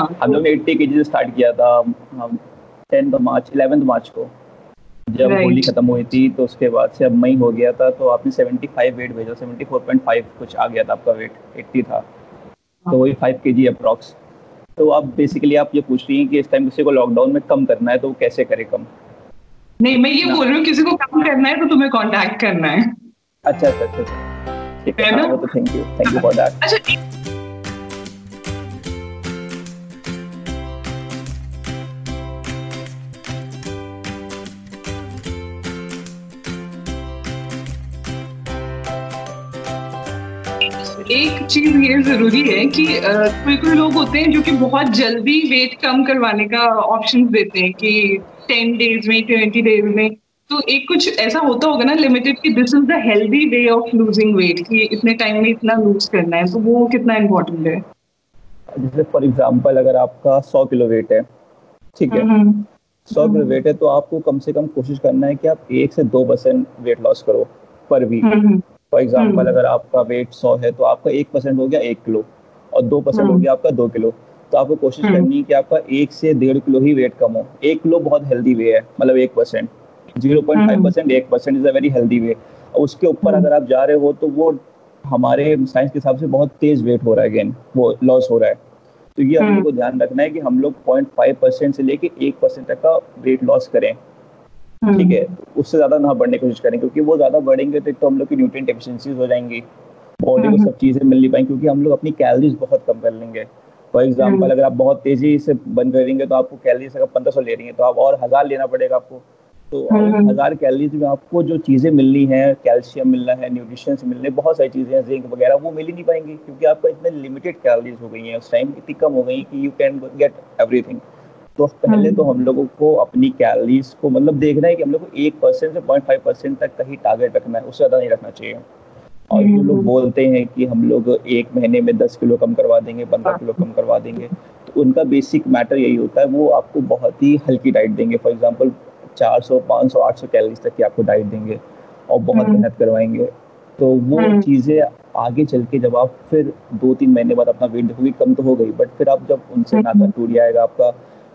हम लोग ने एट्टी के से स्टार्ट किया था टेंथ मार्च इलेवेंथ मार्च को। जब होली खत्म हुई थी तो उसके बाद से अब मई हो गया था तो आपने सेवेंटी फाइव वेट भेजा सेवेंटी फोर पॉइंट फाइव कुछ आ गया था आपका वेट एट्टी था। तो वही फाइव के जी अप्रॉक्स तो आप बेसिकली आप ये पूछ रही हैं कि इस टाइम किसी को लॉकडाउन में कम करना है तो कैसे करे कम? नहीं मैं ये बोल रही हूँ किसी को कम करना है तो तुम्हें कांटेक्ट करना है। अच्छा अच्छा अच्छा, अच्छा। ठीक है हाँ, तो thank you thank you for that अच्छा एक चीज़ ये ज़रूरी है कि कोई कोई लोग होते हैं जो कि बहुत जल्दी वेट कम करवाने का ऑप्शन देते हैं कि टेन डेज़ में ट्वेंटी डेज़ में। तो एक कुछ ऐसा होता होगा ना लिमिटेड कि this is the healthy way of losing weight कि इतने टाइम में इतना लूज करना है तो वो कितना इम्पोर्टेंट है? जैसे फॉर एग्ज़ाम्पल अगर आपका सौ किलो वेट है ठीक है? हम्म। सौ किलो वेट है तो आपको कम से कम कोशिश करना है कि आप एक से दो परसेंट वेट लॉस करो पर वीक फॉर एग्ज़ाम्पल हम्म। अगर आपका वेट सौ है तो आपका एक परसेंट हो गया एक किलो और दो परसेंट हो हम्म। गया आपका दो किलो। तो आपको कोशिश हम्म। करनी है कि आपका एक से डेढ़ किलो ही वेट कम हो। एक किलो बहुत हेल्दी वे है मतलब एक percent zero point five percent एक percent is a very healthy way और उसके ऊपर अगर आप जा रहे हो तो वो हमारे साइंस के हिसाब से बहुत तेज वेट हो रहा है अगेन वो लॉस हो रहा है। तो ये हम लोग को ध्यान रखना है कि हम लोग पॉइंट फाइव परसेंट से लेके एक परसेंट तक का वेट लॉस करें। ठीक हम्म। है उससे ज़्यादा ना बढ़ने की कोशिश करें क्योंकि वो ज़्यादा बढ़ेंगे तो, एक तो हम लोग की न्यूट्रिएंट एफिशिएंसीज हो जाएँगी बॉडी को हम्म। सब चीज़ें मिल नहीं पाएँगी क्योंकि हम लोग अपनी कैलोरीज बहुत कम कर लेंगे फॉर एग्ज़ाम्पल हम्म। अगर आप बहुत तेज़ी से बंद करेंगे तो आपको कैलोरीज अगर पंद्रह सौ ले रही है तो आप और हज़ार लेना पड़ेगा आपको तो हज़ार कैलोरीज में आपको जो चीज़ें मिलनी है कैल्शियम मिलना है न्यूट्रिशन मिलने मिलने बहुत सारी चीज़ें हैं जिंक वगैरह वो मिल ही नहीं पाएँगी क्योंकि आपका इतने लिमिटेड कैलोरीज हो गई हैं उस टाइम इतनी कम हो गई कि यू कैन गेट एवरीथिंग तो पहले तो हम लोगों को अपनी कैलरीज को मतलब देखना है कि हम लोग को एक परसेंट से पॉइंट फाइव परसेंट तक का ही टारगेट रखना है उससे ज़्यादा नहीं रखना चाहिए और जो लोग बोलते हैं कि हम लोग एक महीने में दस किलो कम करवा देंगे पंद्रह किलो कम करवा देंगे तो उनका बेसिक मैटर यही होता है वो आपको बहुत ही हल्की डाइट देंगे फॉर एग्ज़ाम्पल चार सौ पाँच सौ आठ सौ कैलोरीज तक की आपको डाइट देंगे और बहुत हम्म। मेहनत करवाएँगे तो वो हम्म। चीज़ें आगे चल के जब आप फिर दो तीन महीने बाद अपना वेट देखोगे कम तो हो गई बट फिर आप जब उनसे हम्म। नाता टूट जाएगा आपका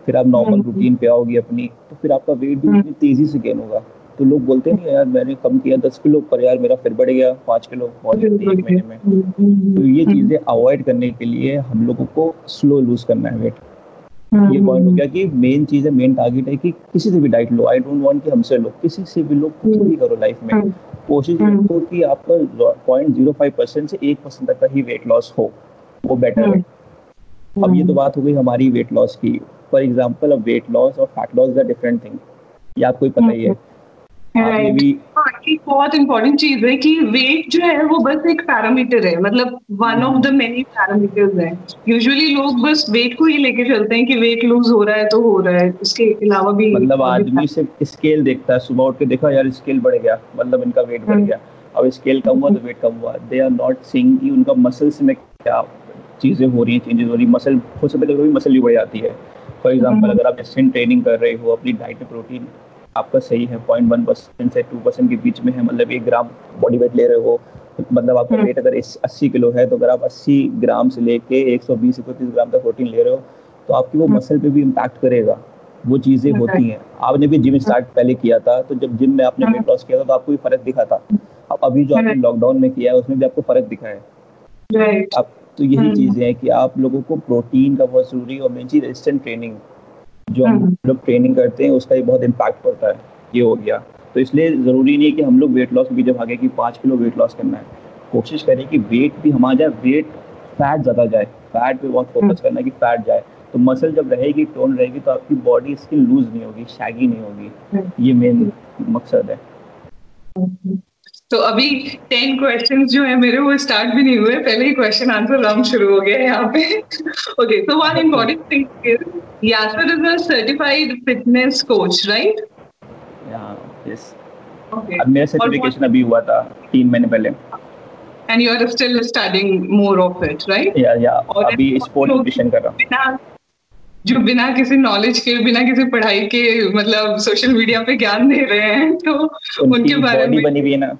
फिर आप नॉर्मल रूटीन पे आओगे अपनी तो फिर आपका वेट भी इतनी तेज़ी से गेन होगा। तो लोग बोलते हैं यार मैंने कम किया दस किलो पर यार मेरा फिर बढ़ गया पाँच किलो बहुत जल्दी एक महीने में। तो ये चीज़ें अवॉइड करने के लिए हम लोगों को स्लो लूज करना है वेट ये पॉइंट हो गया कि मेन चीज़ है मेन टारगेट है कि किसी से भी डाइट लो आई डोंट वांट कि हमसे लो किसी से भी लो कुछ भी करो लाइफ में। कोशिश करो कि आपका पॉइंट ज़ीरो फाइव परसेंट से एक परसेंट तक का ही वेट लॉस हो वो बेटर है। अब ये तो बात हो गई हमारी वेट लॉस की। फॉर एग्ज़ाम्पल वेट लॉस और fat loss is a different thing ये आपको ही पता ही है? हाँ, बहुत इम्पोर्टेंट चीज़ है कि वेट जो है वो बस एक पैरामीटर है। मतलब one of the many parameters है। यूजुअली लोग बस वेट को ही लेके चलते हैं कि वेट लूज हो रहा है तो हो रहा है। उसके अलावा भी मतलब आदमी सिर्फ़ स्केल देखता है। सुबह उठ के देखा यार स्केल बढ़ गया। मतलब इनका वेट बढ़ हम्म। गया। अब स्केल कम हुआ तो वेट कम हुआ। दे आर नॉट सीइंग उनका मसल्स में क्या चीज़ें हो रही हैं चेंजेस हो रही मसल हो सकता है कभी मसल भी बढ़ जाती है। फॉर एग्ज़ाम्पल अगर आप जिम ट्रेनिंग कर रहे हो अपनी डाइट में प्रोटीन आपका सही है पॉइंट वन परसेंट से टू परसेंट के बीच में है मतलब एक ग्राम बॉडी वेट ले रहे हो मतलब आपका वेट हम्म। अगर अस्सी किलो है तो अगर आप अस्सी ग्राम से लेके एक सौ बीस इकतीस ग्राम तक प्रोटीन ले रहे हो तो आपकी वो मसल हम्म। पे भी इम्पैक्ट करेगा। वो चीज़ें होती हैं। आपने भी जिम स्टार्ट पहले किया था तो जब जिम में आपने वेट लॉस किया था तो आपको भी फ़र्क दिखा था। अब अभी जो आपने लॉकडाउन में किया है उसमें भी आपको फ़र्क दिखा है। आप तो यही हम्म। चीज़ें हैं कि आप लोगों को प्रोटीन का बहुत ज़रूरी और मेन चीज़ रेजिस्टेंट ट्रेनिंग जो हम हम्म। लोग ट्रेनिंग करते हैं उसका भी बहुत इम्पैक्ट पड़ता है। ये हो गया। तो इसलिए ज़रूरी नहीं है कि हम लोग वेट लॉस भी जब आगे कि पाँच किलो वेट लॉस करना है कोशिश करें कि वेट भी हमारा जाए वेट फैट ज़्यादा जाए। फैट पे बहुत फोकस हम्म। करना है कि फैट जाए। तो मसल जब रहेगी टोन रहेगी तो आपकी बॉडी स्किन लूज नहीं होगी शैगी नहीं होगी। ये मेन मकसद है। तो अभी टेन क्वेश्चन जो है मेरे वो स्टार्ट भी नहीं हुए। पहले ही क्वेश्चन आंसर राउंड शुरू हो गया यहाँ पे। Okay so one important thing is Yasir is a certified fitness coach right yes अब मेरा सर्टिफिकेशन अभी हुआ था तीन महीने पहले। And you are still studying more of it right yeah yeah अभी स्पोर्ट न्यूट्रिशन कर रहा हूँ। जो बिना किसी नॉलेज के बिना किसी पढ़ाई के मतलब सोशल मीडिया पे ज्ञान दे रहे हैं तो उनके बारे में बनी हुई है ना।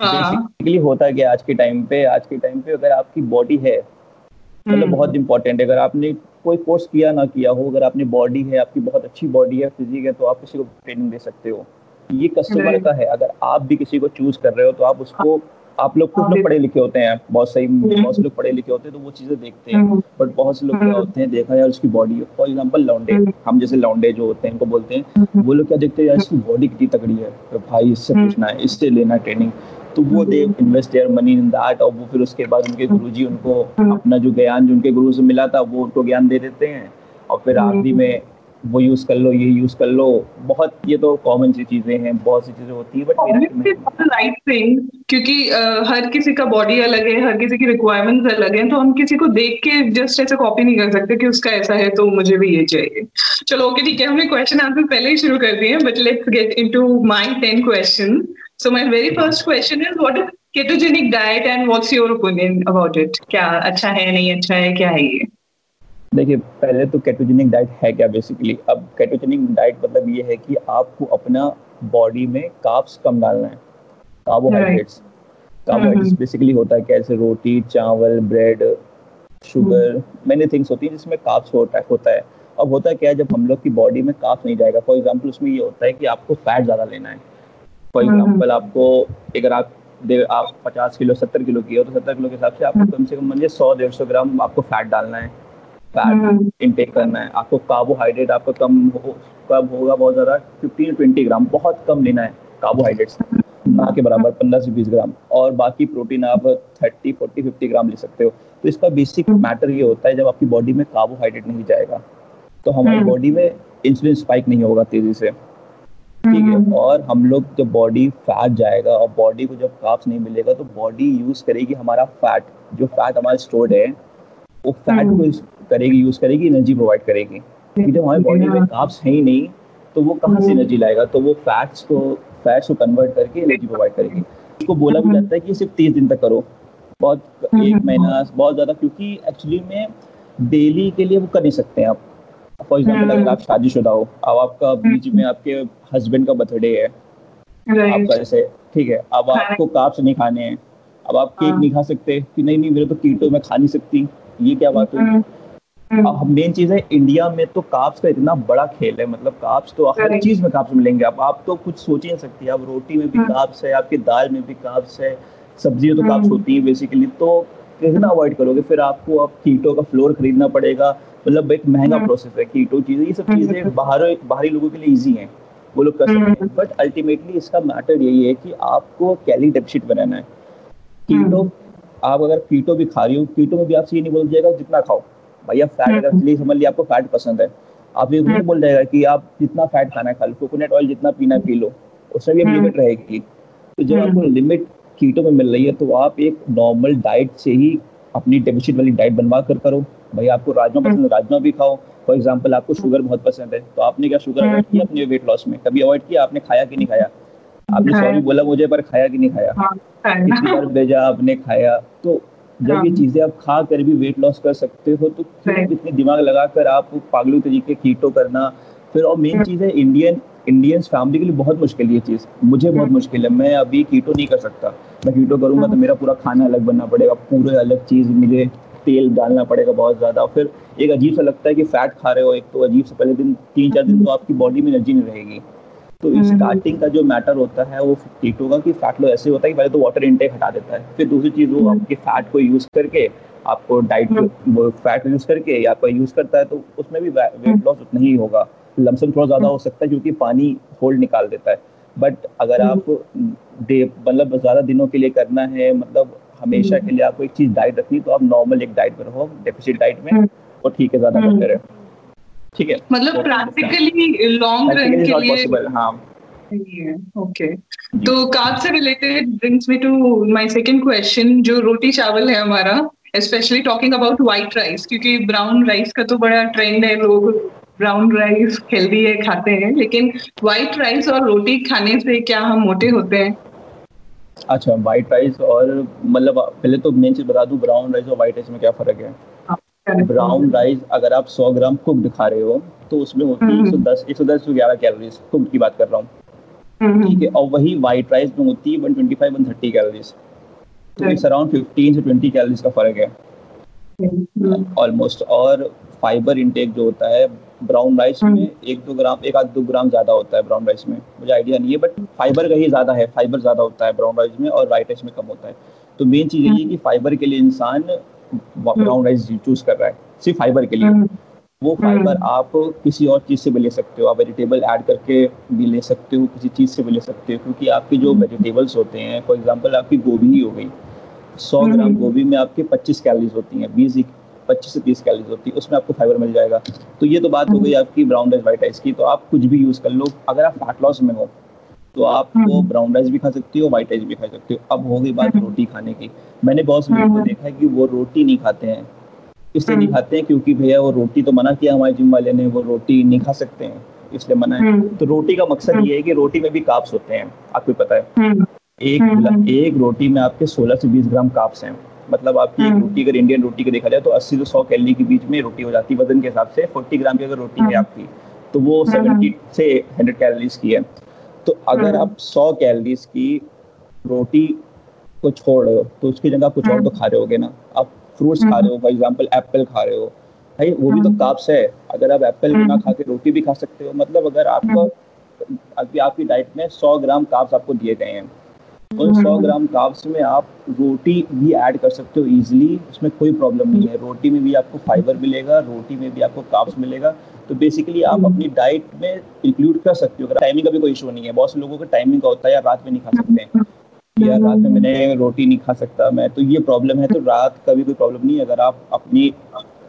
बेसिकली हाँ। होता है कि आज के टाइम पे आज के टाइम पे अगर आपकी बॉडी है मतलब हम्म। बहुत इंपॉर्टेंट है। अगर आपने कोई कोर्स किया ना किया हो अगर आपने बॉडी है आपकी बहुत अच्छी बॉडी है फिजिक है तो आप किसी को ट्रेनिंग दे सकते हो। ये कस्टमर का है। अगर आप भी किसी को चूज़ कर रहे हो तो आप उसको आप लोग खुद लोग पढ़े लिखे होते हैं। बहुत सही हम्म। बहुत से लोग पढ़े लिखे होते हैं तो वो चीज़ें देखते हैं। But hmm. बहुत से लोग क्या। होते हैं देखा यार उसकी बॉडी फॉर एग्ज़ाम्पल लौंडे हम जैसे लौंडे जो होते हैं इनको बोलते हैं। वो लोग क्या देखते हैं यार इसकी बॉडी कितनी तगड़ी है। तो भाई इससे पूछना है इससे लेना ट्रेनिंग तो वो they invest their money in that और वो फिर उसके बाद उनके गुरुजी उनको अपना जो ज्ञान जो उनके गुरु से मिला था वो उनको ज्ञान दे देते हैं। और फिर आखिरी में वो यूज़ कर लो ये यूज़ कर लो। बहुत ये तो कॉमन सी चीज़ें हैं बहुत सी चीज़ें होती है बट राइट थिंग क्योंकि uh, हर किसी का बॉडी अलग है हर किसी की रिक्वायरमेंट्स अलग हैं तो हम किसी को देख के जस्ट ऐसे कॉपी नहीं कर सकते कि उसका ऐसा है तो मुझे भी ये चाहिए। चलो ओके ठीक है हमने क्वेश्चन आंसर पहले ही शुरू कर दिए but let's get into my ten question so my very first question is what is ketogenic diet and what's your opinion about it क्या अच्छा है नहीं अच्छा है क्या है ये? देखिए पहले तो केटोजेनिक डाइट है क्या बेसिकली अब केटोजेनिक डाइट मतलब ये है कि आपको अपना बॉडी में काप्स कम डालना है कार्बोहाइड्रेट्स कार्बोहाइड्रेट्स बेसिकली होता है कैसे रोटी चावल ब्रेड शुगर मैनी थिंग्स होती है जिसमें काप्स होता है होता है। अब होता है क्या है जब हम लोग की बॉडी में काप्स नहीं जाएगा फॉर एग्ज़ाम्पल उसमें ये होता है कि आपको फैट ज़्यादा लेना है। फॉर एग्ज़ाम्पल आपको अगर आप दे आप पचास किलो सत्तर किलो की हो तो सत्तर किलो के हिसाब से आपको कम से कम मान सौ डेढ़ सौ ग्राम आपको फैट डालना है। फैट इनटेक करना है। आपको कार्बोहाइड्रेट आपका कम हो कब होगा बहुत ज़्यादा। फिफ्टीन ट्वेंटी ग्राम बहुत कम लेना है कार्बोहाइड्रेट्स ना के बराबर पंद्रह से बीस ग्राम। और बाकी प्रोटीन आप थर्टी फोर्टी फिफ्टी ग्राम ले सकते हो। तो इसका बेसिक मैटर ये होता है जब आपकी बॉडी में कार्बोहाइड्रेट नहीं जाएगा तो हमारी बॉडी हम्म। में इंसुलिन स्पाइक नहीं होगा तेज़ी से। ठीक है हम्म। और हम लोग जब बॉडी फैट जाएगा और बॉडी को जब काप्स नहीं मिलेगा तो बॉडी यूज़ करेगी हमारा फैट जो फैट हमारा स्टोर्ड है वो फैट को हम्म। करेगी यूज़ करेगी एनर्जी प्रोवाइड करेगी। क्योंकि जब हमारी बॉडी में काप्स है ही नहीं तो वो कहाँ से एनर्जी लाएगा? तो वो फैट्स को फैट्स को कन्वर्ट करके एनर्जी प्रोवाइड करेगी। उसको बोला भी जाता है कि सिर्फ़ तीस दिन तक करो। बहुत एक महीना बहुत ज़्यादा क्योंकि एक्चुअली में डेली के लिए वो कर नहीं सकते हैं आप। फॉर एग्ज़ाम्पल अगर आप शादीशुदा हो अब आपका बीच में आपके हस्बैंड का बर्थडे है। आपका ऐसे ठीक है अब आपको काप्स नहीं खाने हैं। अब आप केक हाँ। नहीं खा सकते कि नहीं नहीं मेरे तो कीटो में खा नहीं सकती। ये क्या बात हुई? अब मेन चीज़ है इंडिया में तो काप्स का इतना बड़ा खेल है मतलब काप्स तो हर चीज़ में काप्स मिलेंगे। आप आप तो कुछ सोच ही नहीं सकती। आप रोटी में भी काप्स है आपकी दाल में भी काप्स है सब्ज़ी तो काप्स होती है बेसिकली तो कितना अवॉइड करोगे? फिर आपको अब कीटो का फ्लोर खरीदना पड़ेगा मतलब एक महँगा प्रोसेस है कीटो चीज़ें ये सब चीज़ें बाहर बाहरी लोगों के लिए ईजी है। वो लोग कर सकते हैं। बट अल्टीमेटली इसका मैटर यही है कि आपको कैली डेफिसिट बनाना है। कीटो आप अगर कीटो भी खा रही हो कीटो में भी आपसे ये नहीं बोल जाएगा जितना खाओ। भैया फैट अगर चलिए समझ लिया आपको फैट पसंद है। आप ये नहीं बोल जाएगा कि आप जितना फैट खाना है खा लो कोकोनट ऑयल जितना पीना पी लो। उसमें भी लिमिट हम्म। रहेगी। तो जब आपको लिमिट हम्म। कीटो में मिल रही है तो आप एक नॉर्मल डाइट से ही अपनी डेफिशिट वाली डाइट बनवा कर करो। भाई आपको राजमा पसंद है। राजमा भी खाओ। फॉर एग्ज़ाम्पल आपको शुगर बहुत पसंद है तो आपने क्या शुगर अवॉइड किया अपने वेट लॉस में? कभी अवॉइड किया? आपने खाया कि नहीं खाया? आपने सॉरी बोला मुझे पर खाया कि नहीं खाया? हाँ, कितनी बार भेजा आपने खाया। तो जब हाँ। ये चीज़ें आप खा कर भी वेट लॉस कर सकते हो तो क्यों इतने दिमाग लगाकर आप पागलू तरीके कीटो करना? फिर और मेन हाँ। चीज़ है इंडियन इंडियंस फैमिली के लिए बहुत मुश्किल ये चीज़। मुझे बहुत हाँ। मुश्किल है मैं अभी कीटो नहीं कर सकता। मैं कीटो करूँगा तो मेरा पूरा खाना अलग बनना पड़ेगा पूरे अलग चीज़ मुझे तेल डालना पड़ेगा बहुत ज़्यादा। फिर एक अजीब सा लगता है कि फैट खा रहे हो एक तो अजीब से पहले दिन तीन चार दिन तो आपकी बॉडी में एनर्जी नहीं रहेगी। तो स्टार्टिंग हम्म। का जो मैटर होता है वो कीटो होगा कि फैट लो ऐसे होता है कि पहले तो वाटर इनटेक हटा देता है। फिर दूसरी चीज़ वो हम्म। आपके फैट को यूज़ करके आपको डाइट हम्म। वो फैट यूज़ करके या कोई यूज़ करता है तो उसमें भी वेट लॉस उतना ही होगा। लमसम थोड़ा ज़्यादा हो सकता है क्योंकि पानी होल्ड निकाल देता है। बट अगर आप मतलब ज़्यादा दिनों के लिए करना है मतलब हमेशा के लिए आपको एक चीज़ डाइट रखनी तो आप नॉर्मल एक डाइट पर हो डेफिसिट डाइट में और ठीक है ज़्यादा बेटर है ठीक है? मतलब प्रैक्टिकली लॉन्ग रन के लिए पॉसिबल हाँ। ओके तो कार्ब से related brings me to my second question जो रोटी चावल है हमारा specially talking about white rice क्योंकि ब्राउन राइस का तो बड़ा ट्रेंड है लोग ब्राउन राइस हेल्दी है खाते हैं लेकिन व्हाइट राइस और रोटी खाने से क्या हम मोटे होते हैं? अच्छा व्हाइट राइस और मतलब पहले तो मेन चीज़ बता दूँ ब्राउन राइस और व्हाइट राइस में क्या फ़र्क है? ब्राउन राइस अगर आप 100 ग्राम कुक खा रहे हो तो उसमें होती है एक सौ दस एक सौ दस सौ ग्यारह कैलोरीज कुक की बात कर रहा हूँ। हम्म। ठीक है और वही व्हाइट राइस में होती है one twenty five one thirty calories तो इट्स अराउंड फिफ्टीन से ट्वेंटी कैलोरीज का फ़र्क है। Almost hmm. और फाइबर इंटेक जो होता है ब्राउन राइस में एक दो ग्राम एक आध दो ग्राम ज़्यादा होता है ब्राउन राइस में। मुझे आइडिया नहीं है बट फाइबर का ही ज़्यादा है फाइबर ज़्यादा होता है ब्राउन राइस में और वाइट राइस में कम होता है। तो मेन चीज़ यही है कि फाइबर के लिए इंसान ब्राउन राइस चूज़ कर रहा है सिर्फ़ फाइबर के लिए। वो फाइबर आप किसी और चीज़ से भी ले सकते हो आप वेजिटेबल ऐड करके भी ले सकते हो किसी चीज़ से भी ले सकते हो क्योंकि आपके जो वेजिटेबल्स होते हैं फॉर एग्ज़ाम्पल आपकी गोभी ही हो गई सौ ग्राम गोभी में आपके पच्चीस कैलोरीज होती हैं बीस पच्चीस से तीस कैलोरीज होती है उसमें आपको फाइबर मिल जाएगा। तो ये तो बात हो गई आपकी ब्राउन राइस वाइट राइस की तो आप कुछ भी यूज़ कर लो। अगर आप फैट लॉस में हो तो आप वो ब्राउन राइस भी खा सकती हो व्हाइट राइस भी खा सकते हो। अब हो गई बात रोटी खाने की। मैंने बहुत से लोगों को देखा है कि वो रोटी नहीं खाते हैं। इसलिए नहीं खाते हैं क्योंकि भैया वो रोटी तो मना किया हमारे जिम वाले ने वो रोटी नहीं खा सकते हैं। इसलिए मना है। तो रोटी का मकसद ये है कि रोटी में भी काप्स होते हैं आपको पता है। एक एक रोटी में आपके 16 से 20 ग्राम काप्स हैं। मतलब आपकी एक रोटी अगर इंडियन रोटी का देखा जाए तो 80 से 100 कैलोरी के बीच में रोटी हो जाती है वज़न के हिसाब से 40 ग्राम की अगर रोटी है आपकी तो वो 70 से 100 कैलोरीज की है। तो अगर आप 100 कैलोरीज की रोटी को छोड़ रहे हो तो उसकी जगह कुछ और तो खा रहे होगे ना। आप फ्रूट्स खा रहे हो फॉर एग्ज़ाम्पल एप्पल खा रहे हो भाई वो भी तो काप्स है। अगर आप एप्पल ना खा के रोटी भी खा सकते हो मतलब अगर आपको अभी आपकी डाइट में 100 ग्राम काप्स आपको दिए गए हैं। उन 100 ग्राम काप्स में आप रोटी भी ऐड कर सकते हो इजीली उसमें कोई प्रॉब्लम नहीं है। रोटी में भी आपको फाइबर मिलेगा, रोटी में भी आपको काप्स मिलेगा। तो बेसिकली आप अपनी डाइट में इंक्लूड कर सकते हो। अगर टाइमिंग का भी कोई इशू नहीं है, बहुत से लोगों का टाइमिंग का होता है या रात में नहीं खा सकते। हैं या रात में मैंने रोटी नहीं खा सकता मैं तो ये प्रॉब्लम है। तो रात का भी कोई प्रॉब्लम नहीं है। अगर आप अपनी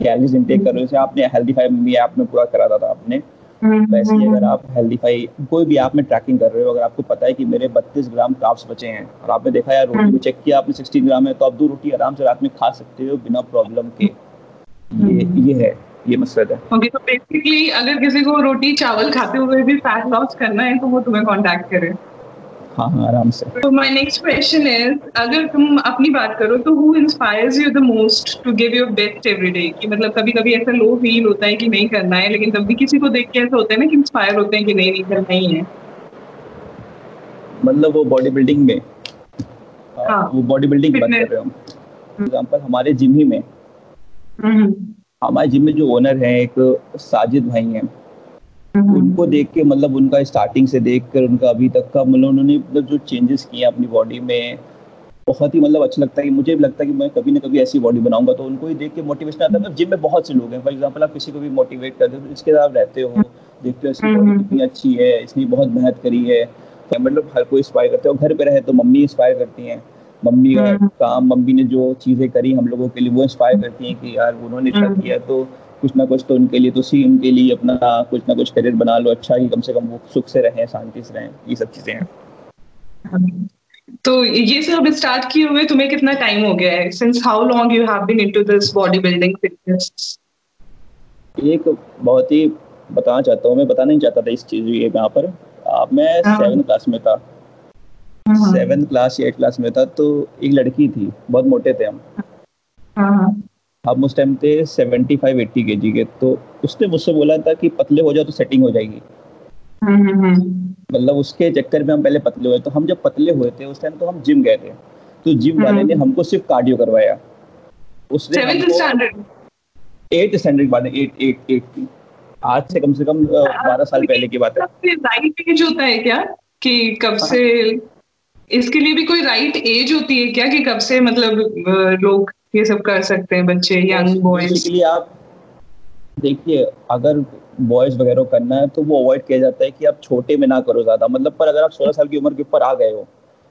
कैलरीज इनटेक कर रहे हो, जैसे आपने हेल्दी फाइव में पूरा करा था आपने वैसे ही अगर आप हेल्दी फाई कोई भी आप में ट्रैकिंग कर रहे हो अगर आपको पता है कि मेरे बत्तीस ग्राम काफ्स बचे हैं और आपने देखा यार रोटी को चेक किया आपने सिक्सटी ग्राम है तो आप दो रोटी आराम से रात में खा सकते हो बिना प्रॉब्लम के। ये ये है ये मसला है। ओके तो बेसिकली अगर किसी को रोटी चावल खाते हुए भी फैट लॉस करना है तो वो तुम्हें कांटेक्ट करे। हाँ हाँ आराम से। तो माय नेक्स्ट क्वेश्चन इज़ अगर तुम अपनी बात करो तो who inspires you the most to give your best every day कि मतलब कभी कभी ऐसा लो फील होता है कि नहीं करना है लेकिन तब भी किसी को देख के ऐसा होता है ना कि इंस्पायर होते हैं कि नहीं नहीं करना ही है। मतलब वो बॉडी बिल्डिंग में। हाँ, वो बॉडी बिल्डिंग बात कर रहे हो। एग्जांपल हमारे जिम ही में। हम्म। हमारे जिम में जो ओनर है एक साजिद भाई हैं। उनको देख के मतलब उनका स्टार्टिंग से देख कर उनका अभी तक का मतलब उन्होंने मतलब जो चेंजेस किए अपनी बॉडी में बहुत ही मतलब अच्छा लगता है। कि मुझे भी लगता है कि मैं कभी ना कभी ऐसी बॉडी बनाऊँगा तो उनको ही देख के मोटिवेशन आता है। मतलब जिम में बहुत से लोग हैं। फॉर एग्ज़ाम्पल आप किसी को भी मोटिवेट करते हो तो इसके साथ रहते हो देखते हो इसकी बॉडी कितनी अच्छी है इसने बहुत मेहनत करी है। मतलब हर कोई इंस्पायर करते हो घर पे रहे तो मम्मी इंस्पायर करती हैं। मम्मी का हम्म। काम मम्मी ने जो चीज़ें करी हम लोगों के लिए वो इंस्पायर करती हैं कि यार उन्होंने इतना हम्म। किया तो कुछ ना कुछ तो उनके लिए तो सी उनके लिए अपना कुछ ना कुछ करियर बना लो अच्छा ही कम से कम वो सुख से रहें शांति से रहें ये सब चीज़ें हैं। तो ये सब स्टार्ट किए हुए तुम्हें कितना टाइम हो गया है? Since how long you have been into this body building fitness एक बहुत ही बताना चाहता हूँ मैं बताना नहीं चाहता था इस चीज़ ये यहाँ पर। आप मैं सेवन हाँ। क्लास में था। सेवन हाँ। क्लास या एट क्लास में था तो एक लड़की थी बहुत मोटे थे हम। हाँ, हम उस टाइम थे सेवेंटी फाइव एट्टी के जी के तो उसने मुझसे बोला था कि पतले हो जाओ तो सेटिंग हो जाएगी। हम्म, हम्म, हम्म। मतलब उसके चक्कर में हम पहले पतले हुए तो हम जब पतले हुए थे उस टाइम तो हम जिम गए थे। तो जिम वाले ने हमको सिर्फ़ कार्डियो करवाया। उसने एट स्टैंडर्ड बात है एट एट एट की। आज से कम से कम बारह साल पहले की बात है। राइट एज होता है क्या? कि कब हाँ। से इसके लिए भी कोई राइट एज होती है क्या? कि कब से मतलब लोग ये सब कर सकते हैं बच्चे यंग बॉयज़ आप देखिए अगर बॉयज़ वगैरह करना है तो वो अवॉइड किया जाता है कि आप छोटे में ना करो ज़्यादा। मतलब पर अगर आप 16 साल की उम्र के ऊपर आ गए हो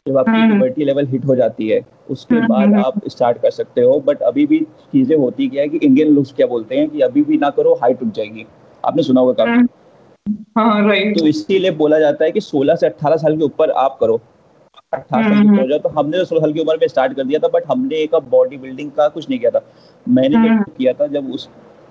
जब आपकी ह्यूमिडिटी लेवल हिट हो जाती है उसके हम्म, बाद हम्म, आप स्टार्ट कर सकते हो। बट अभी भी चीज़ें होती क्या है कि इंडियन लुक्स क्या बोलते हैं कि अभी भी ना करो हाइट उठ जाएगी। आपने सुना होगा काफ़ी हम्म। हाँ राइट तो इसीलिए बोला जाता है कि 16 से 18 साल के ऊपर आप करो। अठारह तो हमने तो सोलह साल की उम्र में स्टार्ट कर दिया था बट हमने एक बॉडी बिल्डिंग का कुछ नहीं किया था मैंने हम्म। किया था जब उस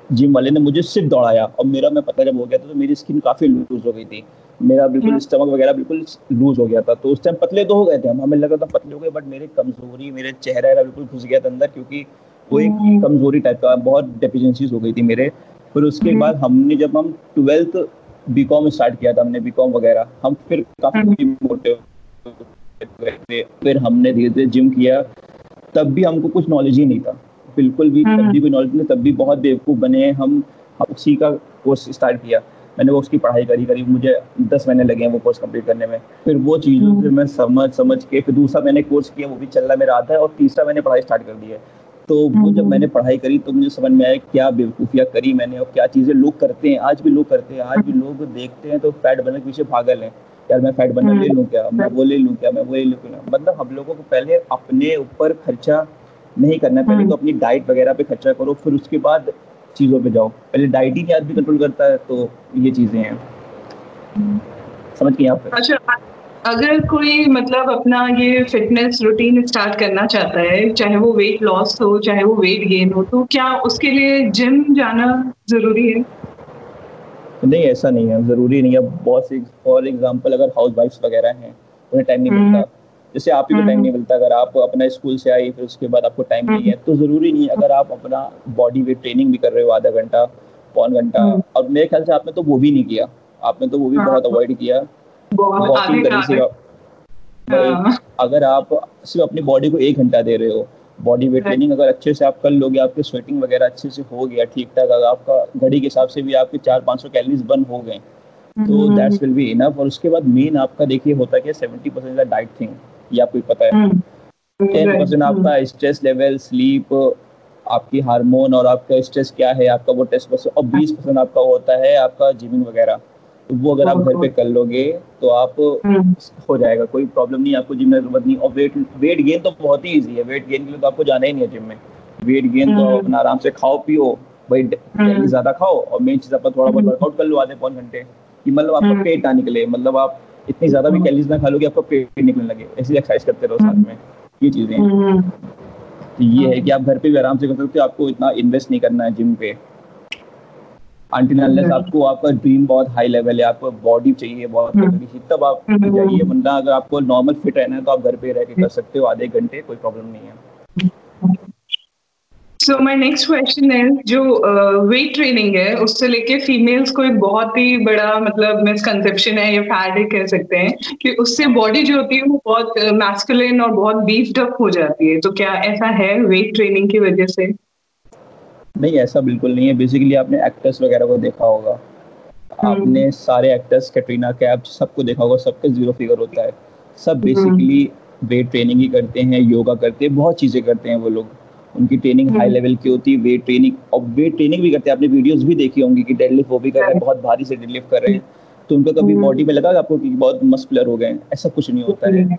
जिम वाले ने मुझे सिर्फ़ दौड़ाया और मेरा मैं पता जब हो गया था तो मेरी स्किन काफ़ी लूज हो गई थी मेरा बिल्कुल स्टमक हम्म। वगैरह बिल्कुल लूज हो गया था तो उस टाइम पतले तो हो गए थे हम हमें लगा था पतले हो गए बट मेरी कमज़ोरी मेरे चेहरा बिल्कुल घुस गया था अंदर क्योंकि वो एक हम्म। कमज़ोरी टाइप का बहुत डेफिशिएंसीज हो गई थी मेरे फिर उसके बाद हमने जब हम ट्वेल्थ बीकॉम स्टार्ट किया था हमने बीकॉम वगैरह हम फिर काफ़ी मोटे फिर हमने धीरे धीरे जिम किया तब भी हमको कुछ नॉलेज ही नहीं था। बिल्कुल भी तब भी कोई नॉलेज नहीं तब भी बहुत बेवकूफ़ बने हम। उसी का कोर्स स्टार्ट किया। मैंने वो उसकी पढ़ाई करी करी मुझे दस महीने लगे हैं वो कोर्स कंप्लीट करने में। फिर वो चीज़ों हम्म। फिर मैं समझ समझ के फिर दूसरा मैंने कोर्स किया वो भी चल रहा मेरा आधा है और तीसरा मैंने पढ़ाई स्टार्ट कर दी है। तो वो जब हम्म। मैंने पढ़ाई करी तो मुझे समझ में आया क्या बेवकूफ़ियाँ करी मैंने और क्या चीज़ें लोग करते हैं आज भी लोग करते हैं आज भी लोग देखते हैं तो फैट बनने के पीछे भागल हैं। यार मैं फैट बनना ले लूँ क्या? मैं वो ले लूँ क्या? मैं वो ले लूँ क्या मतलब हम लोगों को पहले अपने ऊपर खर्चा नहीं करना पहले हम्म। तो अपनी डाइट वगैरह पे खर्चा करो फिर उसके बाद चीज़ों पे जाओ। पहले डाइट ही नहीं आदमी कंट्रोल करता है तो ये चीज़ें हैं। समझ गए आप? अच्छा अगर कोई मतलब अपना ये फिटनेस रूटीन स्टार्ट करना चाहता है चाहे वो वेट लॉस हो चाहे वो वेट गेन हो तो क्या उसके लिए जिम जाना ज़रूरी है? नहीं ऐसा नहीं है ज़रूरी नहीं है बहुत सी फॉर एग्ज़ाम्पल अगर हाउस वाइफ्स वगैरह हैं उन्हें टाइम नहीं मिलता हम्म। जैसे आप ही को टाइम हम्म। नहीं मिलता अगर आप अपना स्कूल से आई फिर उसके बाद आपको टाइम नहीं है हम्म। तो ज़रूरी नहीं है अगर आप अपना बॉडी वेट ट्रेनिंग भी कर रहे हो आधा घंटा पौन घंटा और मेरे ख्याल से आपने तो वो भी नहीं किया आपने तो वो भी हाँ। बहुत अवॉइड किया वॉकिंग सिर्फ़ हाँ। अगर आप सिर्फ़ अपनी बॉडी को एक घंटा दे रहे हो बॉडी वेट ट्रेनिंग अगर अच्छे से आप कर लोगे आपके स्वेटिंग वगैरह अच्छे से हो गया ठीक ठाक अगर आपका घड़ी के हिसाब से भी आपके चार पाँच सौ कैलरीज बर्न हो गए तो दैट्स विल बी इनफ और उसके बाद मेन आपका देखिए होता है सेवेंटी परसेंट डाइट थिंग ये आपको पता है। Ten hmm. परसेंट आपका स्ट्रेस लेवल स्लीप आपकी हार्मोन और आपका स्ट्रेस क्या है आपका वो टेस्ट परसेंट और बीस परसेंट आपका होता है आपका जिमिंग वगैरह। वो अगर आप घर पे कर लोगे तो आप हम्म। हो जाएगा कोई प्रॉब्लम नहीं आपको जिम में ज़रूरत नहीं। और वेट वेट गेन तो बहुत ही ईजी है। वेट गेन के लिए तो आपको जाना ही नहीं है जिम में। वेट गेन तो हम्म। अपना आराम से खाओ पियो। भाई हम्म। ज़्यादा खाओ और मेन चीज़ अपना थोड़ा बहुत वर्कआउट कर लो आधे पौन घंटे। कि मतलब आपका पेट ना निकले। मतलब आप इतनी ज़्यादा भी कैलोरीज ना खा लोगे आपका पेट निकलने लगे। ऐसी एक्सरसाइज करते रहो साथ में। ये चीज़ें तो ये है कि आप घर पे भी आराम से कर सकते हो। आपको इतना इन्वेस्ट नहीं करना है जिम पे। अनटिल अनलेस आपको आपका ड्रीम बहुत हाई लेवल है आपको बॉडी चाहिए बहुत हम्म। तब आप हम्म। जाइए। वरना अगर आपको नॉर्मल फिट रहना है तो आप घर पे रह के कर सकते हो आधे घंटे कोई प्रॉब्लम नहीं है। सो माय नेक्स्ट क्वेश्चन है जो वेट uh, ट्रेनिंग है उससे लेके फीमेल्स को एक बहुत ही बड़ा मतलब मिसकंसेप्शन है या फैड कह सकते हैं कि उससे बॉडी जो होती है वो बहुत मैस्कुलिन uh, और बहुत बीफ्ड अप हो जाती है। तो क्या ऐसा है वेट ट्रेनिंग की वजह से? नहीं ऐसा बिल्कुल नहीं है। बेसिकली आपने एक्टर्स वगैरह को देखा होगा। हम्म। आपने सारे एक्टर्स कैटरीना कैप सबको देखा होगा सबके ज़ीरो फिगर होता है। सब बेसिकली वेट ट्रेनिंग ही करते हैं योगा करते हैं बहुत चीज़ें करते हैं वो लोग। उनकी ट्रेनिंग हाई लेवल की होती है वेट ट्रेनिंग और वेट ट्रेनिंग भी करते हैं। आपने वीडियोस भी देखी होंगी कि डेडलिफ्ट वो भी कर रहे हैं बहुत भारी से डेडलिफ्ट कर रहे हैं। तो उनका कभी बॉडी हम्म। में लगा आपको कि बहुत मस्कुलर हो गए ऐसा कुछ नहीं होता है।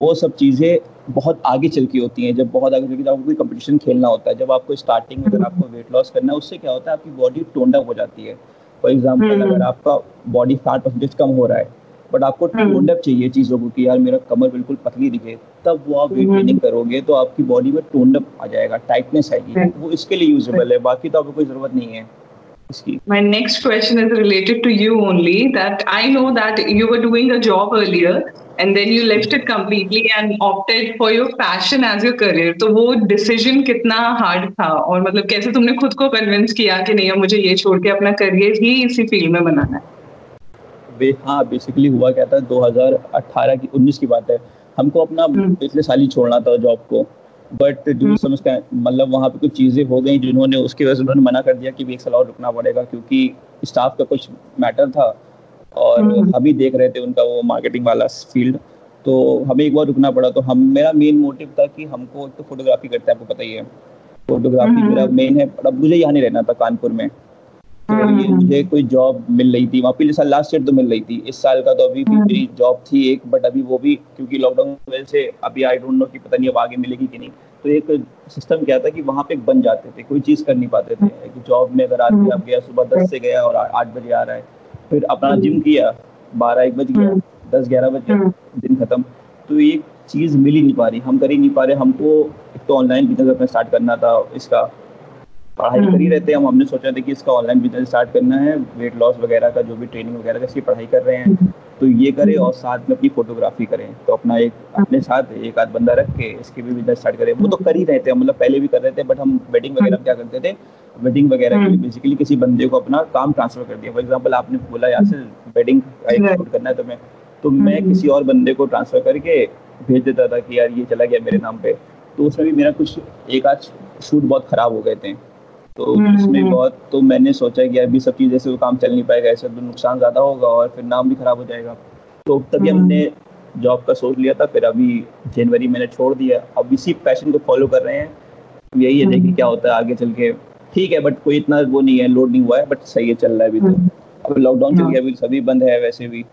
वो सब चीज़ें बहुत आगे चल की होती हैं जब बहुत आगे चल की आपको कोई कंपटीशन खेलना होता है जब आपको स्टार्टिंग में अगर आपको वेट लॉस करना है उससे क्या होता है आपकी बॉडी टोंड हो जाती है। For example hmm. अगर आपका बॉडी फैट परसेंटेज कम हो रहा है बट आपको टोंडअप चाहिए चीज़ों को कि यार मेरा कमर बिल्कुल पतली दिखे तब वो आप वेट ट्रेनिंग हम्म। करोगे तो आपकी बॉडी में टोंड अप आ जाएगा टाइटनेस आएगी। वो इसके लिए यूजेबल है बाकी तो आपको कोई ज़रूरत नहीं है। My next question is related to you only. That I know that you were doing a job earlier and then you left it completely and opted for your passion as your career तो वो decision कितना hard था और मतलब कैसे तुमने खुद को कन्विंस किया कि नहीं मुझे ये छोड़ के अपना करियर ही इसी फ़ील्ड में बनाना है बे, हाँ बेसिकली हुआ क्या था 2018 की 19 की बात है हमको अपना हम्म। पिछले साल ही छोड़ना था जॉब को बट जो समझ मतलब वहाँ पे कुछ चीज़ें हो गई जिन्होंने उसकी वजह से उन्होंने मना कर दिया कि भी एक साल और रुकना पड़ेगा क्योंकि स्टाफ का कुछ मैटर था। और हम अभी देख रहे थे उनका वो मार्केटिंग वाला फ़ील्ड तो हमें एक बार रुकना पड़ा। तो हम मेरा मेन मोटिव था कि हमको तो फोटोग्राफी करते हैं आपको पता ही है। फोटोग्राफी। मेरा मेन है। अब मुझे यहाँ नहीं रहना था कानपुर में। ये हम्म। मुझे कोई जॉब मिल रही थी। वहाँ पिछले साल लास्ट ईयर तो मिल रही थी। इस साल का तो अभी भी मेरी जॉब थी एक बट अभी वो भी क्योंकि लॉकडाउन की वजह से अभी आई डोंट नो कि पता नहीं अब आगे मिलेगी कि नहीं। तो एक सिस्टम क्या था कि वहाँ पे बन जाते थे कोई चीज़ कर नहीं पाते थे। जॉब में अगर आदमी आप गया सुबह दस से गया और आठ बजे आ रहा है फिर अपना जिम हम्म। किया बारह एक बज गया हम्म। दस ग्यारह बज गया हम्म। दिन खत्म। तो एक चीज़ मिल ही नहीं पा रही। हम कर ही नहीं पा रहे। हमको एक तो ऑनलाइन बिज़नेस अपना स्टार्ट करना था इसका। पढ़ाई कर ही रहते हैं। हम हमने सोचा था कि इसका ऑनलाइन बिज़नेस स्टार्ट करना है। वेट लॉस वगैरह का जो भी ट्रेनिंग वगैरह का इसकी पढ़ाई कर रहे हैं। तो ये करें और साथ में अपनी फोटोग्राफी करें। तो अपना एक अपने साथ एक आध बंदा रख के इसकी भी बिज़नेस स्टार्ट करें। वो तो कर ही रहे थे। मतलब पहले भी कर रहे थे बट हम वेडिंग वगैरह क्या करते थे? वेडिंग वगैरह के लिए बेसिकली किसी बंदे को अपना काम ट्रांसफ़र कर दिया। फॉर एग्ज़ाम्पल आपने बोला यहाँ से वेडिंग करना है तो मैं तो मैं किसी और बंदे को ट्रांसफ़र करके भेज देता था कि यार ये चला गया मेरे नाम पे। तो उसमें भी मेरा कुछ एक आध शूट बहुत खराब हो गए थे। तो इसमें बहुत तो मैंने सोचा कि अभी सब चीज़ ऐसे काम चल नहीं पाएगा ऐसे तो नुकसान ज़्यादा होगा और फिर नाम भी खराब हो जाएगा। तो तभी हमने जॉब का सोच लिया था फिर अभी जनवरी मैंने छोड़ दिया। अब इसी पैशन को फॉलो कर रहे हैं। यही है देखिए क्या होता है आगे चल के। ठीक है बट कोई इतना वो नहीं है लोड नहीं हुआ है बट सही है चल रहा है अभी तो। अब लॉकडाउन चल गया अभी सभी बंद है वैसे भी।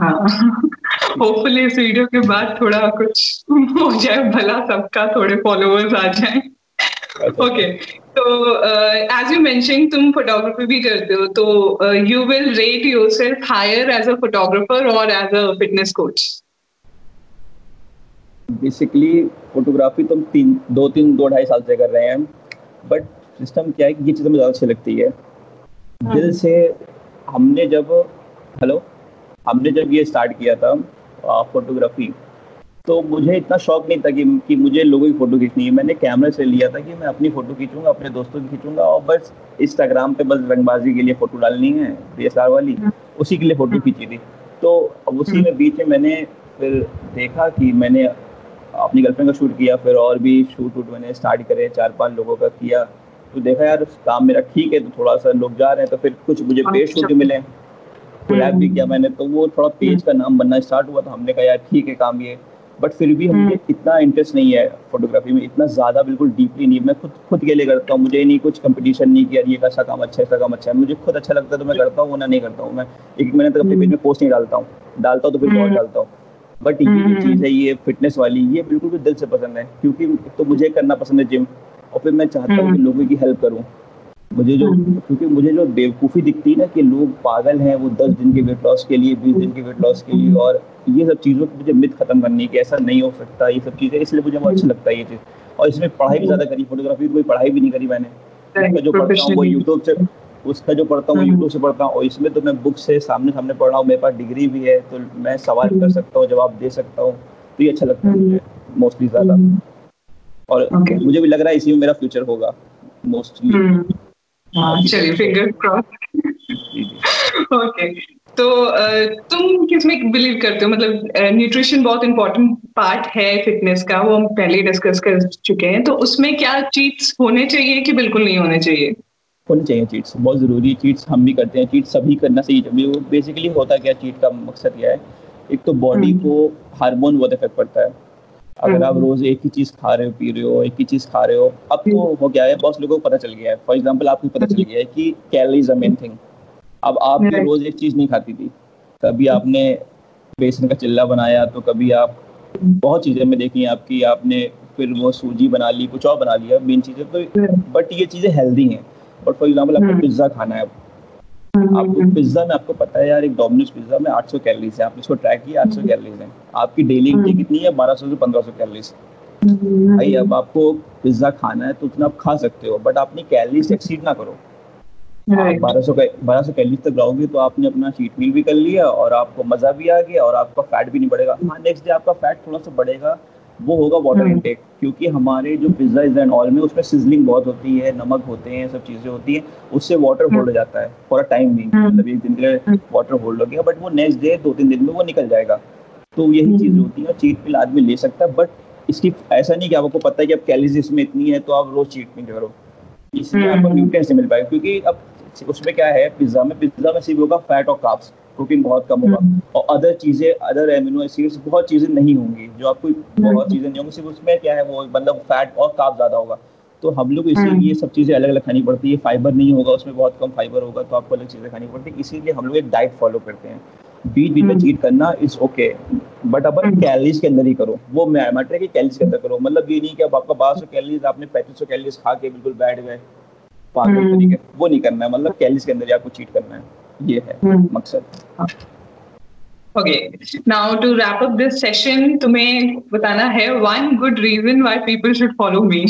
होपफुली इस वीडियो के बाद थोड़ा कुछ हो जाए भला सबका थोड़े फॉलोअर्स आ जाए। ओके तो एज यू मेंशन तुम फोटोग्राफी भी करते हो तो you will rate yourself higher as a photographer और as a fitness coach basically photography तुम तीन दो तीन दो ढाई साल से कर रहे हैं बट सिस्टम क्या है कि ये चीज़ हमें ज़्यादा अच्छी लगती है। हाँ। दिल से हमने जब हेलो हमने जब ये स्टार्ट किया था फोटोग्राफी तो मुझे इतना शौक नहीं था कि, कि मुझे लोगों की फ़ोटो खींचनी है मैंने कैमरे से लिया था कि मैं अपनी फ़ोटो खींचूँगा अपने दोस्तों की खींचूँगा और बस इंस्टाग्राम पे बस रंगबाजी के लिए फ़ोटो डालनी है डी वाली हाँ। उसी के लिए फ़ोटो हाँ। खींची थी तो उसी हाँ। में बीच में मैंने फिर देखा कि मैंने अपनी गर्लफ्रेंड का शूट किया फिर और भी शूट वूट मैंने स्टार्ट करे चार पाँच लोगों का किया तो देखा यार काम मेरा ठीक है तो थोड़ा सा लोग जा रहे हैं तो फिर कुछ मुझे पेज शूट अच्छा। मिले कोलैब भी किया मैंने तो वो थोड़ा पेज का नाम बनना स्टार्ट हुआ तो हमने कहा यार ठीक है काम ये बट फिर भी हमें हम्म। इतना इंटरेस्ट नहीं है फोटोग्राफी में इतना ज़्यादा बिल्कुल डीपली नहीं मैं खुद खुद के लिए करता हूँ। मुझे नहीं कुछ कंपटीशन नहीं किया ये कैसा काम अच्छा है ऐसा काम अच्छा है। मुझे खुद अच्छा लगता है तो मैं करता हूँ ना नहीं करता हूँ। मैं एक महीने तक अपने पेज में पोस्ट नहीं डालता हूँ। डालता हूँ तो फिर बहुत हम्म। डालता हूँ। बट ये जो हम्म। चीज़ है ये फिटनेस वाली ये बिल्कुल भी दिल से पसंद है। क्योंकि तो मुझे करना पसंद है जिम और फिर मैं चाहता हूँ कि लोगों की हेल्प करूँ। मुझे जो हम्म। क्योंकि मुझे जो बेवकूफ़ी दिखती है ना कि लोग पागल हैं वो दस दिन के वेट लॉस के लिए बीस दिन के वेट लॉस के लिए और ये सब चीज़ों की मुझे मिथ खत्म करनी है कि ऐसा नहीं हो सकता ये सब चीज़ें इसलिए मुझे बहुत अच्छा लगता है ये चीज़। और इसमें पढ़ाई भी ज़्यादा करी फोटोग्राफी कोई पढ़ाई भी नहीं करी मैंने। उसका जो पढ़ता हूँ वो यूट्यूब से उसका जो पढ़ता हूँ यूट्यूब हम्म। से पढ़ता हूँ और इसमें तो मैं बुक से सामने सामने पढ़ रहा हूँ मेरे पास डिग्री भी है तो मैं सवाल कर हम्म। सकता हूँ जवाब दे सकता हूँ तो ये अच्छा लगता है मुझे मोस्टली ज़्यादा। और मुझे भी लग रहा है इसी में मेरा फ्यूचर होगा मोस्टली हाँ, चलिए फिंगर क्रॉस ओके तो तुम किसमें बिलीव करते हो? मतलब न्यूट्रिशन बहुत इंपॉर्टेंट पार्ट है फिटनेस का वो हम पहले डिस्कस कर चुके हैं। तो उसमें क्या चीट्स होने चाहिए कि बिल्कुल नहीं होने चाहिए? होने चाहिए चीट्स बहुत ज़रूरी चीट्स हम भी करते हैं। चीट सभी करना चाहिए वो बेसिकली होता क्या चीट का मकसद क्या है? एक तो बॉडी हम्म। को हार्मोन बहुत इफ़ेक्ट पड़ता है। अगर आप हम्म। रोज एक ही चीज़ खा रहे हो पी रहे हो एक ही चीज़ खा रहे हो अब तो हम्म। हो गया है बहुत लोगों को पता चल गया है। फॉर एग्ज़ाम्पल आपको पता चल गया है कि कैलोरीज अ मेन थिंग अब आप रोज एक चीज़ नहीं खाती थी। कभी आपने बेसन का चिल्ला बनाया तो कभी आप बहुत चीज़ें में देखी आपकी आपने फिर वो सूजी बना ली कुछ और बना लिया मेन चीज़ें तो बट ये चीज़ें हेल्दी हैं। बट फॉर एग्ज़ाम्पल आपको पिज्जा हम्म। खाना है। आपको पिज्जा में आपको पता है यार एक डोमिनोज पिज्जा में 800 कैलोरीज है। आपने इसको ट्रैक किया 800 कैलोरीज है। आपकी डेली इंटेक कितनी है? 1200 से 1500 कैलोरीज भाई अब आपको पिज्जा खाना है तो उतना आप खा सकते हो बट अपनी कैलोरीज एक्सीड ना करो। बारह सौ बारह सौ कैलोरीज तक जाओगे तो आपने अपना चीट मील भी कर लिया और आपको मज़ा भी आ गया और आपका फैट भी नहीं बढ़ेगा। हाँ नेक्स्ट डे आपका फैट थोड़ा सा बढ़ेगा वो होगा वाटर इनटेक हम्म। क्योंकि हमारे जो पिज्जा इज़ एंड ऑल में उसमें सिजलिंग बहुत होती है नमक होते हैं सब चीज़ें होती हैं उससे वाटर होल्ड हम्म। हो जाता है फॉर अ टाइम भी मतलब एक दिन के लिए वाटर होल्ड हो गया बट वो नेक्स्ट डे दो तीन दिन में वो निकल जाएगा। तो यही चीज़। होती है चीट मिल आदमी ले सकता है बट इसकी ऐसा नहीं कि आपको पता है कि अब कैलोरीज इसमें इतनी है तो आप रोज चीट मिल करो। इसलिए आपको न्यूट्रिएंट्स नहीं मिल पाएगा क्योंकि अब उसमें क्या है पिज्जा में पिज्जा में सिर्फ़ होगा फैट और काप्स प्रोटीन बहुत कम होगा। हम्म। और अदर चीज़ें अदर एमिनो एसिड्स बहुत चीज़ें नहीं होंगी जो आपको हम्म। बहुत चीज़ें नहीं होंगी सिर्फ़ उसमें क्या है वो मतलब फैट और काप ज़्यादा होगा। तो हम लोग इसीलिए हम्म। सब चीज़ें अलग अलग खानी पड़ती है फाइबर नहीं होगा उसमें बहुत कम फाइबर होगा तो आपको अलग चीज़ें खानी पड़ती है। इसीलिए हम लोग एक डाइट फॉलो करते हैं। बीच बीच में चीट करना इज़ ओके बट अपन कैलरीज के अंदर ही करो। वो मैटर है कि कैलोरीज के अंदर करो। मतलब ये नहीं कि अब आपका बारह सौ कैलरीज आपने पैंतीस सौ कैलोरीज खा के बिल्कुल बैठ गए। पागल तरीके वो नहीं करना है मतलब कैलोरीज के अंदर ही आपको चीट करना है। ये है हम्म। मकसद। Okay now to wrap up this session तुम्हें बताना है one good reason why people should follow me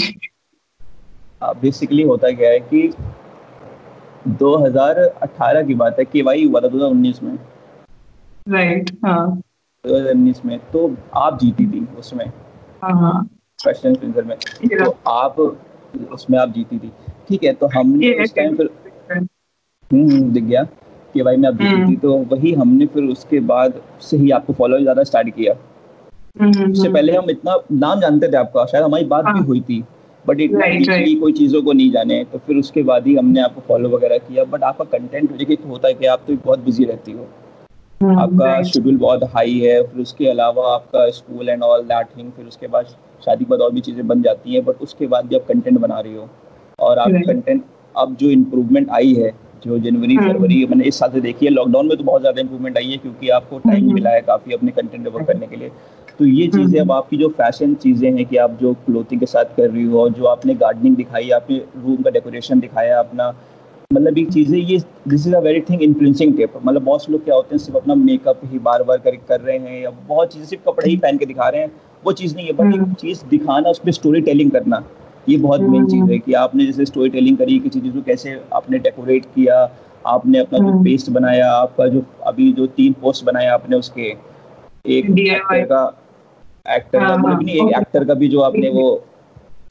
basically होता क्या है कि 2018 की बात है के वाई हुआ था 2019 में। राइट हाँ। 2019 में तो आप जीती थी उसमें। क्वेश्चन हाँ, हाँ। में। तो आप उसमें आप जीती थी। ठीक है तो हमने उस टाइम फिर हम्म, हम्म दिख गया कि भाई मैं अब थी तो वही हमने फिर उसके बाद से ही आपको फॉलो ज़्यादा स्टार्ट किया। हम्म, हम्म, उससे हम्म। पहले हम इतना नाम जानते थे आपका शायद हमारी बात भी हाँ। हुई थी बट इतना right, कोई चीज़ों को नहीं जाने तो फिर उसके बाद ही हमने आपको फॉलो वगैरह किया बट आपका कंटेंट देखिए होता है कि आप तो बहुत बिज़ी रहती हो। आपका शेड्यूल बहुत हाई है फिर उसके अलावा आपका school and all that thing फिर उसके बाद शादी के बाद और भी चीज़ें बन जाती हैं बट उसके बाद भी आप कंटेंट बना रही हो। और आप कंटेंट अब जो इम्प्रूवमेंट आई है जो जनवरी. फरवरी मैंने इस साल से देखी है लॉकडाउन में तो बहुत ज़्यादा इंप्रूवमेंट आई है क्योंकि आपको टाइम hmm. मिला है काफ़ी अपने कंटेंट डेवलप करने के लिए। तो ये चीज़ें अब आपकी जो फ़ैशन चीज़ें हैं कि आप जो क्लोथिंग के साथ कर रही हो और जो आपने गार्डनिंग दिखाई आपने रूम का डेकोरेशन दिखाया अपना मतलब एक चीज़ें ये this is a very thing influencing tip मतलब बहुत से लोग क्या होते हैं सिर्फ़ अपना मेकअप ही बार बार कर कर रहे हैं या बहुत चीज़ें सिर्फ़ कपड़े ही पहन के दिखा रहे हैं वो चीज़ नहीं है बट एक चीज़ दिखाना उस पर स्टोरी टेलिंग करना। ये बहुत मेन चीज़ है कि आपने जैसे स्टोरी टेलिंग करी किसी चीज़ को कैसे आपने डेकोरेट किया आपने अपना जो पेस्ट हम्म। बनाया आपका जो अभी जो तीन पोस्ट बनाया आपने उसके एक एक्टर का एक्टर का हाँ, मतलब नहीं एक एक्टर का भी जो आपने वो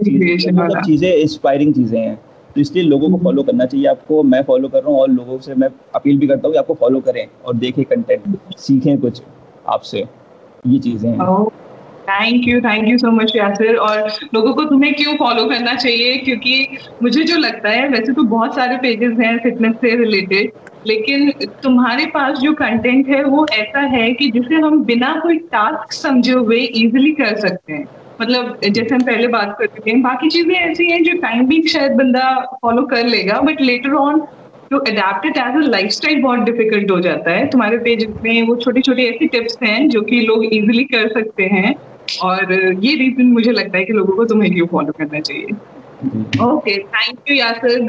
मतलब चीज़ें इंस्पायरिंग चीज़ें हैं। तो इसलिए लोगों को फॉलो हम्म। करना चाहिए। आपको मैं फॉलो कर रहा हूँ और लोगों से मैं अपील भी करता हूँ कि आपको फॉलो करें और देखें कंटेंट सीखें कुछ आपसे। ये चीज़ें हैं। Thank you thank you so much Yasir और लोगों को तुम्हें क्यों फॉलो करना चाहिए? क्योंकि मुझे जो लगता है, वैसे तो बहुत सारे पेजेस हैं फिटनेस से रिलेटेड लेकिन तुम्हारे पास जो कंटेंट है, वो ऐसा है कि जिसे हम बिना कोई टास्क समझे हुए इजिली कर सकते हैं। मतलब जैसे हम पहले बात कर चुके हैं, बाकी चीज़ें ऐसी हैं जो टाइम भी शायद बंदा फॉलो कर लेगा but later on to adapt as a life बहुत डिफ़िकल्ट हो जाता है। तुम्हारे पेज में वो छोटी छोटी ऐसी टिप्स हैं जो कि लोग इजिली कर सकते हैं। और ये रीजन मुझे लगता है कि लोगों को तुम्हें क्यों फॉलो करना चाहिए। Okay thank you यासर